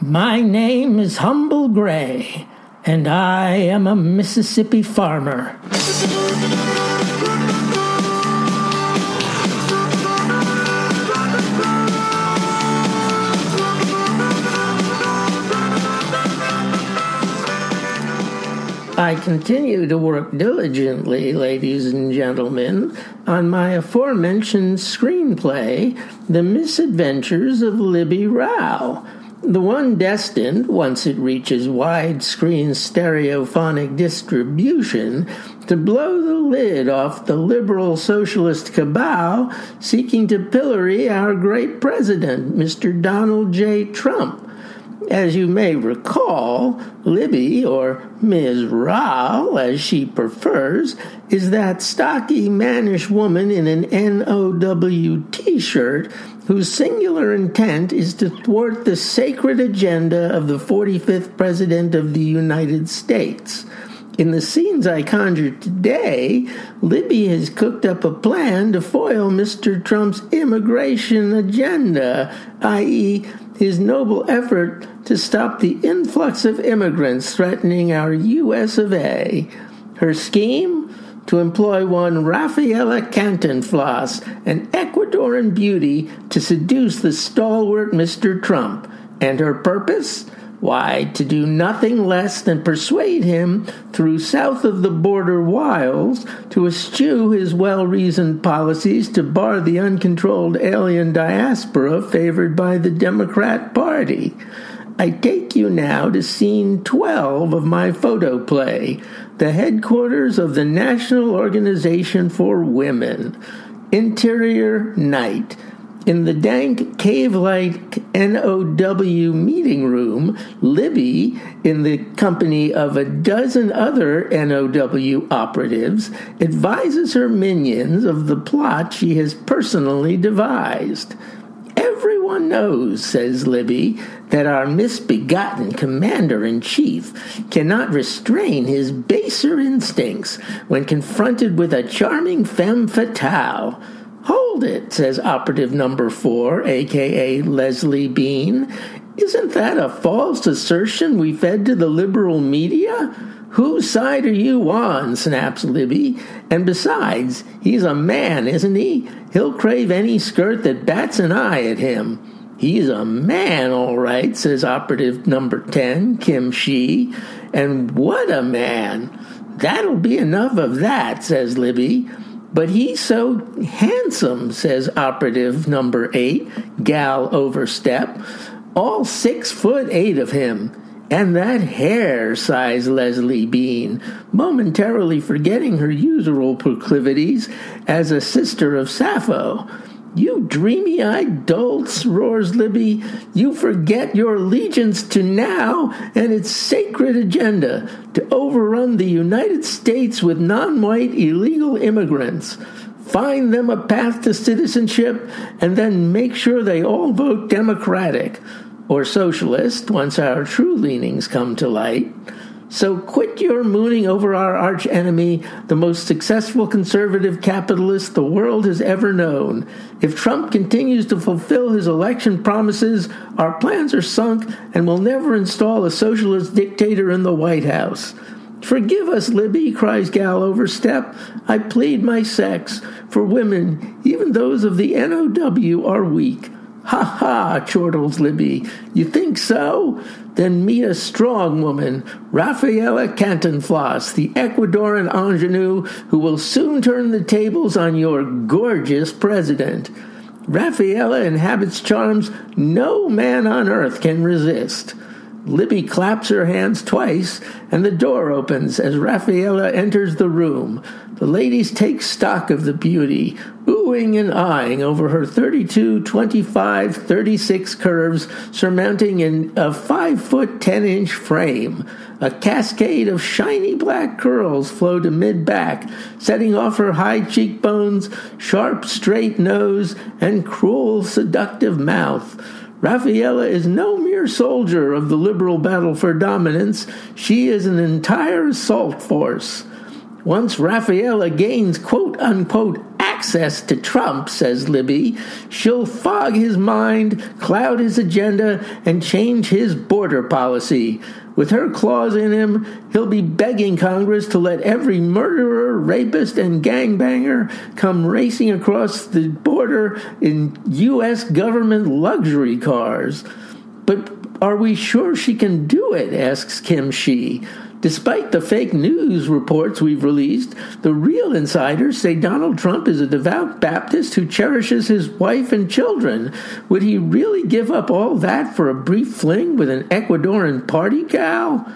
My name is Humble Gray, and I am a Mississippi farmer. I continue to work diligently, ladies and gentlemen, on my aforementioned screenplay, The Misadventures of Libby Rao, the one destined, once it reaches widescreen stereophonic distribution, to blow the lid off the liberal socialist cabal seeking to pillory our great president, Mr. Donald J. Trump as you may recall, Libby, or Ms. Rao, as she prefers, is that stocky, mannish woman in an NOW t shirt whose singular intent is to thwart the sacred agenda of the 45th President of the United States. In the scenes I conjured today, Libby has cooked up a plan to foil Mr. Trump's immigration agenda, i.e., his noble effort to stop the influx of immigrants threatening our U.S. of A. Her scheme? To employ one Rafaela Cantinflas, an Ecuadorian beauty, to seduce the stalwart Mr. Trump. And her purpose? Why, to do nothing less than persuade him through south of the border wiles to eschew his well reasoned policies to bar the uncontrolled alien diaspora favored by the Democrat Party. I take you now to scene 12 of my photoplay, the headquarters of the National Organization for Women. Interior night. In the dank cave like NOW meeting room, Libby, in the company of a dozen other NOW operatives, advises her minions of the plot she has personally devised. Everyone knows, says Libby, that our misbegotten commander in chief cannot restrain his baser instincts when confronted with a charming femme fatale. Hold it, says operative number four, aka Leslie Bean. Isn't that a false assertion we fed to the liberal media? Whose side are you on? snaps Libby. And besides, he's a man, isn't he? He'll crave any skirt that bats an eye at him. He's a man, all right, says operative number 10, Kim Shi. And what a man! That'll be enough of that, says Libby. But he's so handsome, says operative number 8, Gal Overstep. All six foot eight of him. And that hair, sighs Leslie Bean, momentarily forgetting her usual proclivities as a sister of Sappho. You dreamy eyed dolts, roars Libby. You forget your allegiance to NOW and its sacred agenda to overrun the United States with non white illegal immigrants. Find them a path to citizenship and then make sure they all vote Democratic or socialist once our true leanings come to light. So quit your mooning over our arch enemy, the most successful conservative capitalist the world has ever known. If Trump continues to fulfill his election promises, our plans are sunk and we'll never install a socialist dictator in the White House. Forgive us, Libby, cries Gal Overstep. I plead my sex. For women, even those of the NOW, are weak. Ha ha, chortles Libby. You think so? Then meet a strong woman, Rafaela Cantinflas, the Ecuadorian ingenue who will soon turn the tables on your gorgeous president. Rafaela inhabits charms no man on earth can resist. Libby claps her hands twice, and the door opens as Raffaella enters the room. The ladies take stock of the beauty, oohing and eyeing over her 32, 25, 36 curves, surmounting in a 5 foot 10 inch frame. A cascade of shiny black curls flow to mid back, setting off her high cheekbones, sharp, straight nose, and cruel, seductive mouth. Rafaela is no mere soldier of the liberal battle for dominance, she is an entire assault force. Once Rafaela gains quote unquote access to Trump, says Libby, she'll fog his mind, cloud his agenda, and change his border policy. With her claws in him, he'll be begging Congress to let every murderer, rapist, and gangbanger come racing across the border in U.S. government luxury cars. But are we sure she can do it? asks Kim Shee. Despite the fake news reports we've released, the real insiders say Donald Trump is a devout Baptist who cherishes his wife and children. Would he really give up all that for a brief fling with an Ecuadorian party cow?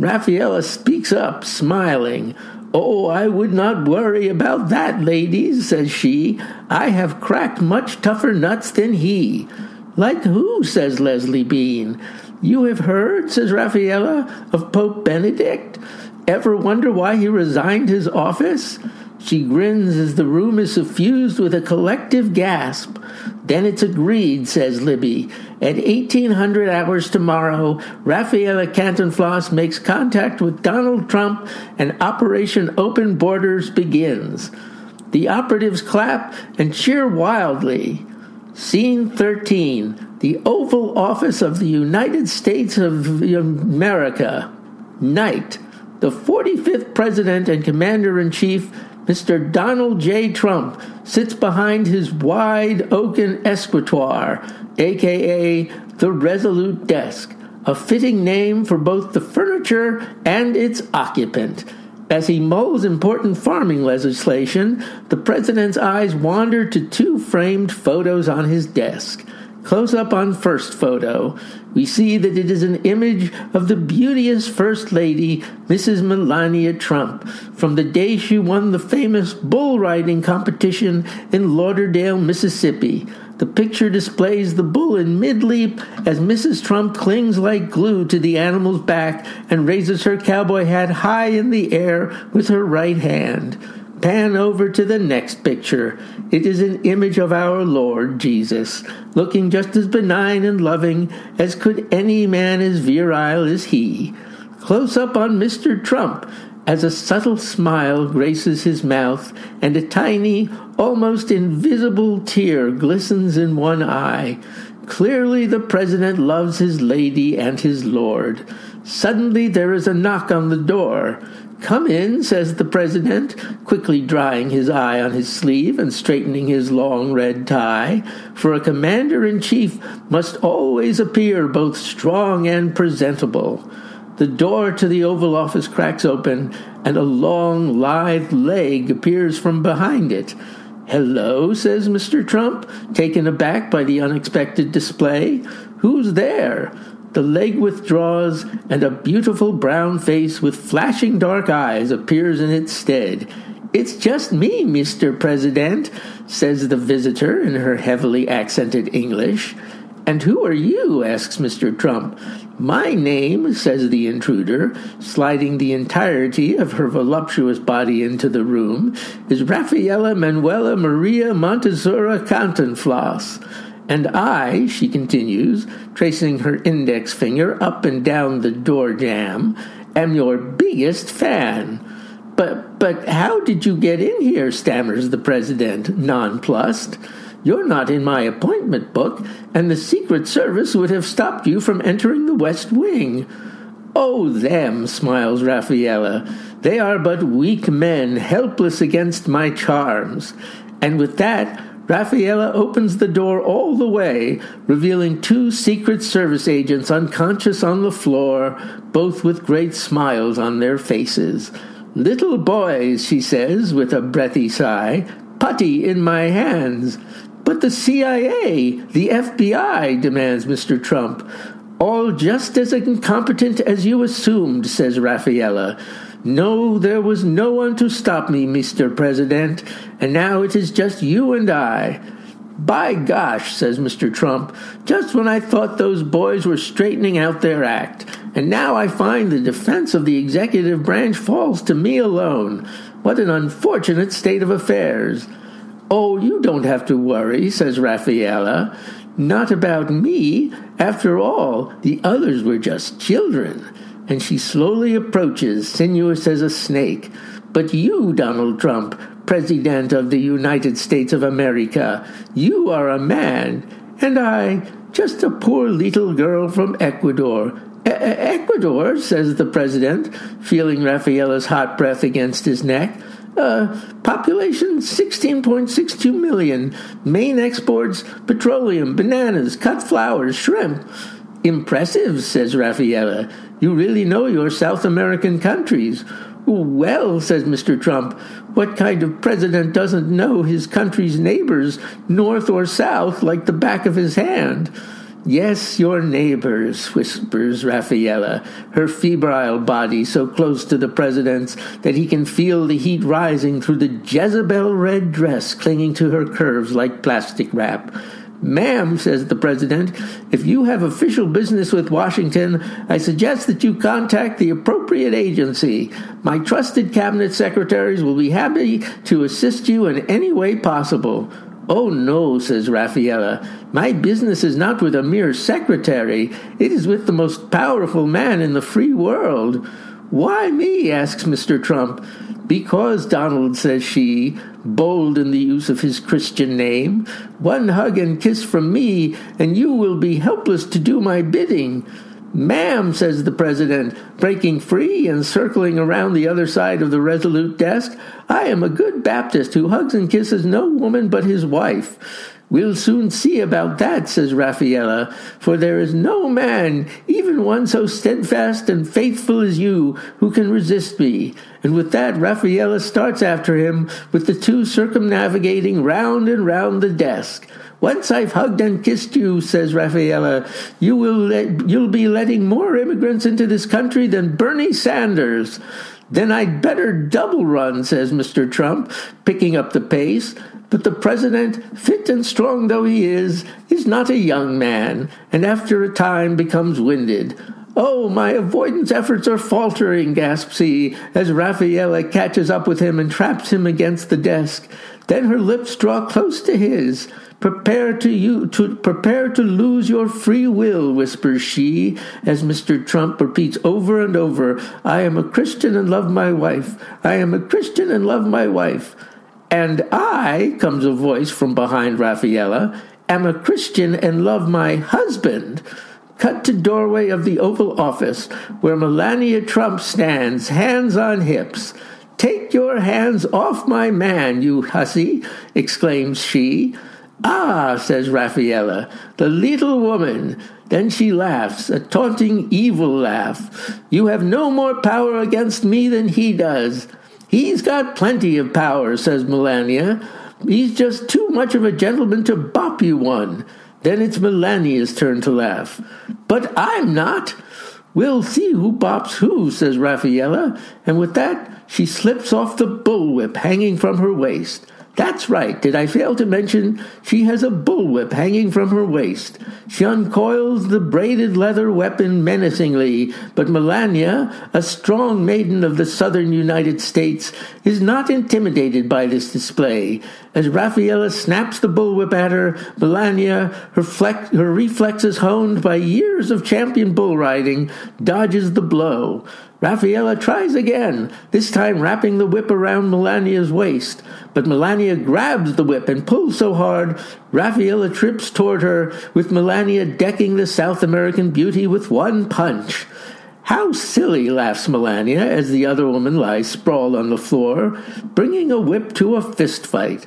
Raffaella speaks up, smiling. Oh, I would not worry about that, ladies, says she. I have cracked much tougher nuts than he. Like who? says Leslie Bean. You have heard, says Raffaella, of Pope Benedict? Ever wonder why he resigned his office? She grins as the room is suffused with a collective gasp. Then it's agreed, says Libby. At 1800 hours tomorrow, Raffaella Cantinflas makes contact with Donald Trump and Operation Open Borders begins. The operatives clap and cheer wildly. Scene 13 The Oval Office of the United States of America. Night. The 45th President and Commander in Chief, Mr. Donald J. Trump, sits behind his wide oaken escritoire, aka the Resolute Desk, a fitting name for both the furniture and its occupant. As he mulls important farming legislation, the president's eyes wander to two framed photos on his desk. Close up on first photo, we see that it is an image of the beauteous First Lady, Mrs. Melania Trump, from the day she won the famous bull riding competition in Lauderdale, Mississippi. The picture displays the bull in mid leap as Mrs. Trump clings like glue to the animal's back and raises her cowboy hat high in the air with her right hand. Pan over to the next picture. It is an image of our Lord Jesus, looking just as benign and loving as could any man as virile as he. Close up on Mr. Trump, as a subtle smile graces his mouth and a tiny, almost invisible tear glistens in one eye. Clearly, the president loves his lady and his lord. Suddenly, there is a knock on the door. Come in, says the president, quickly drying his eye on his sleeve and straightening his long red tie, for a commander in chief must always appear both strong and presentable. The door to the Oval Office cracks open, and a long, lithe leg appears from behind it. Hello, says Mr. Trump, taken aback by the unexpected display. Who's there? The leg withdraws, and a beautiful brown face with flashing dark eyes appears in its stead. It's just me, Mr. President, says the visitor in her heavily accented English. And who are you? asks Mr. Trump. My name, says the intruder, sliding the entirety of her voluptuous body into the room, is Raffaella Manuela Maria Montezura Cantinflas. And I, she continues, tracing her index finger up and down the door jamb, am your biggest fan. But, but how did you get in here? stammers the president, nonplussed. You're not in my appointment book, and the Secret Service would have stopped you from entering the West Wing. Oh, them, smiles Raffaella. They are but weak men, helpless against my charms. And with that, Raffaella opens the door all the way, revealing two Secret Service agents unconscious on the floor, both with great smiles on their faces. Little boys, she says with a breathy sigh, putty in my hands. But the CIA, the FBI, demands Mr. Trump. All just as incompetent as you assumed, says Raffaella. No, there was no one to stop me, Mr. President, and now it is just you and I. By gosh, says Mr. Trump, just when I thought those boys were straightening out their act, and now I find the defense of the executive branch falls to me alone. What an unfortunate state of affairs. Oh, you don't have to worry, says Raffaella. Not about me. After all, the others were just children. And she slowly approaches, sinuous as a snake. But you, Donald Trump, President of the United States of America. You are a man, and I just a poor little girl from Ecuador. Ecuador, says the President, feeling Rafaela's hot breath against his neck. Uh, population 16.62 million. Main exports petroleum, bananas, cut flowers, shrimp. Impressive, says Rafaela. You really know your South American countries. Well, says Mr. Trump, what kind of president doesn't know his country's neighbors, north or south, like the back of his hand? Yes, your neighbors, whispers Rafaela, her febrile body so close to the president's that he can feel the heat rising through the Jezebel red dress clinging to her curves like plastic wrap. Ma'am, says the president, if you have official business with Washington, I suggest that you contact the appropriate agency. My trusted cabinet secretaries will be happy to assist you in any way possible. Oh no, says Raffaella, My business is not with a mere secretary. It is with the most powerful man in the free world. Why me? asks Mr. Trump. Because, Donald, says she, bold in the use of his Christian name, one hug and kiss from me, and you will be helpless to do my bidding. Ma'am, says the president, breaking free and circling around the other side of the resolute desk, I am a good Baptist who hugs and kisses no woman but his wife. We'll soon see about that, says Raffaella, for there is no man, even one so steadfast and faithful as you, who can resist me. And with that, Raffaella starts after him, with the two circumnavigating round and round the desk. Once I've hugged and kissed you, says Raffaella, you will let, you'll be letting more immigrants into this country than Bernie Sanders. Then I'd better double run, says Mr. Trump, picking up the pace. But the president, fit and strong though he is, is not a young man, and after a time becomes winded. Oh, my avoidance efforts are faltering, gasps he, as Raffaella catches up with him and traps him against the desk. Then her lips draw close to his. Prepare to you to prepare to lose your free will, whispers she, as Mr. Trump repeats over and over, I am a Christian and love my wife. I am a Christian and love my wife. And I, comes a voice from behind Raffaella, am a Christian and love my husband. Cut to doorway of the Oval Office, where Melania Trump stands, hands on hips. Take your hands off my man, you hussy, exclaims she. Ah, says Raffaella, the little woman. Then she laughs, a taunting, evil laugh. You have no more power against me than he does. He's got plenty of power, says Melania. He's just too much of a gentleman to bop you one. Then it's Melania's turn to laugh. But I'm not. We'll see who bops who, says Raffaella, and with that she slips off the bullwhip hanging from her waist. That's right. Did I fail to mention she has a bullwhip hanging from her waist? She uncoils the braided leather weapon menacingly, but Melania, a strong maiden of the southern United States, is not intimidated by this display. As Rafaela snaps the bullwhip at her, Melania, her, flex, her reflexes honed by years of champion bull riding, dodges the blow. Rafaela tries again, this time wrapping the whip around Melania's waist. But Melania grabs the whip and pulls so hard, Rafaela trips toward her, with Melania decking the South American beauty with one punch. How silly, laughs Melania as the other woman lies sprawled on the floor, bringing a whip to a fist fight.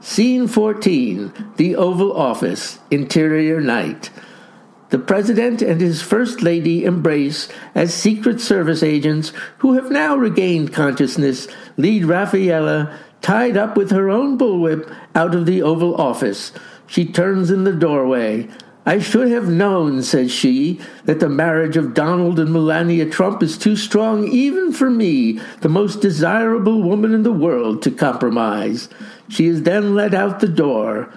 Scene 14 The Oval Office, Interior Night. The President and his First Lady embrace as Secret Service agents who have now regained consciousness lead Rafaela, tied up with her own bullwhip, out of the Oval Office. She turns in the doorway. I should have known, says she, that the marriage of Donald and Melania Trump is too strong even for me, the most desirable woman in the world, to compromise. She is then led out the door.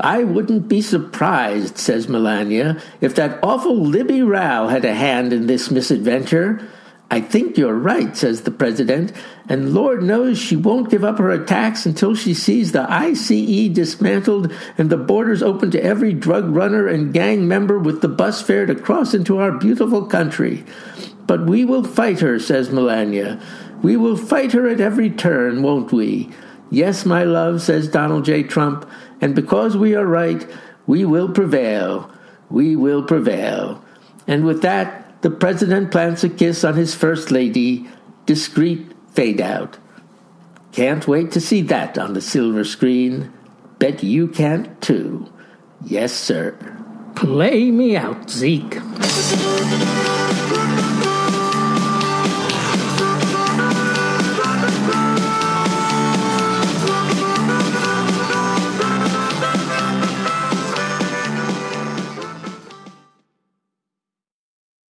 I wouldn't be surprised, says Melania, if that awful Libby Rowell had a hand in this misadventure. I think you're right, says the president, and Lord knows she won't give up her attacks until she sees the ICE dismantled and the borders open to every drug runner and gang member with the bus fare to cross into our beautiful country. But we will fight her, says Melania. We will fight her at every turn, won't we? Yes, my love, says Donald J. Trump, and because we are right, we will prevail. We will prevail. And with that, the president plants a kiss on his first lady, discreet fade out. Can't wait to see that on the silver screen. Bet you can't too. Yes, sir. Play me out, Zeke.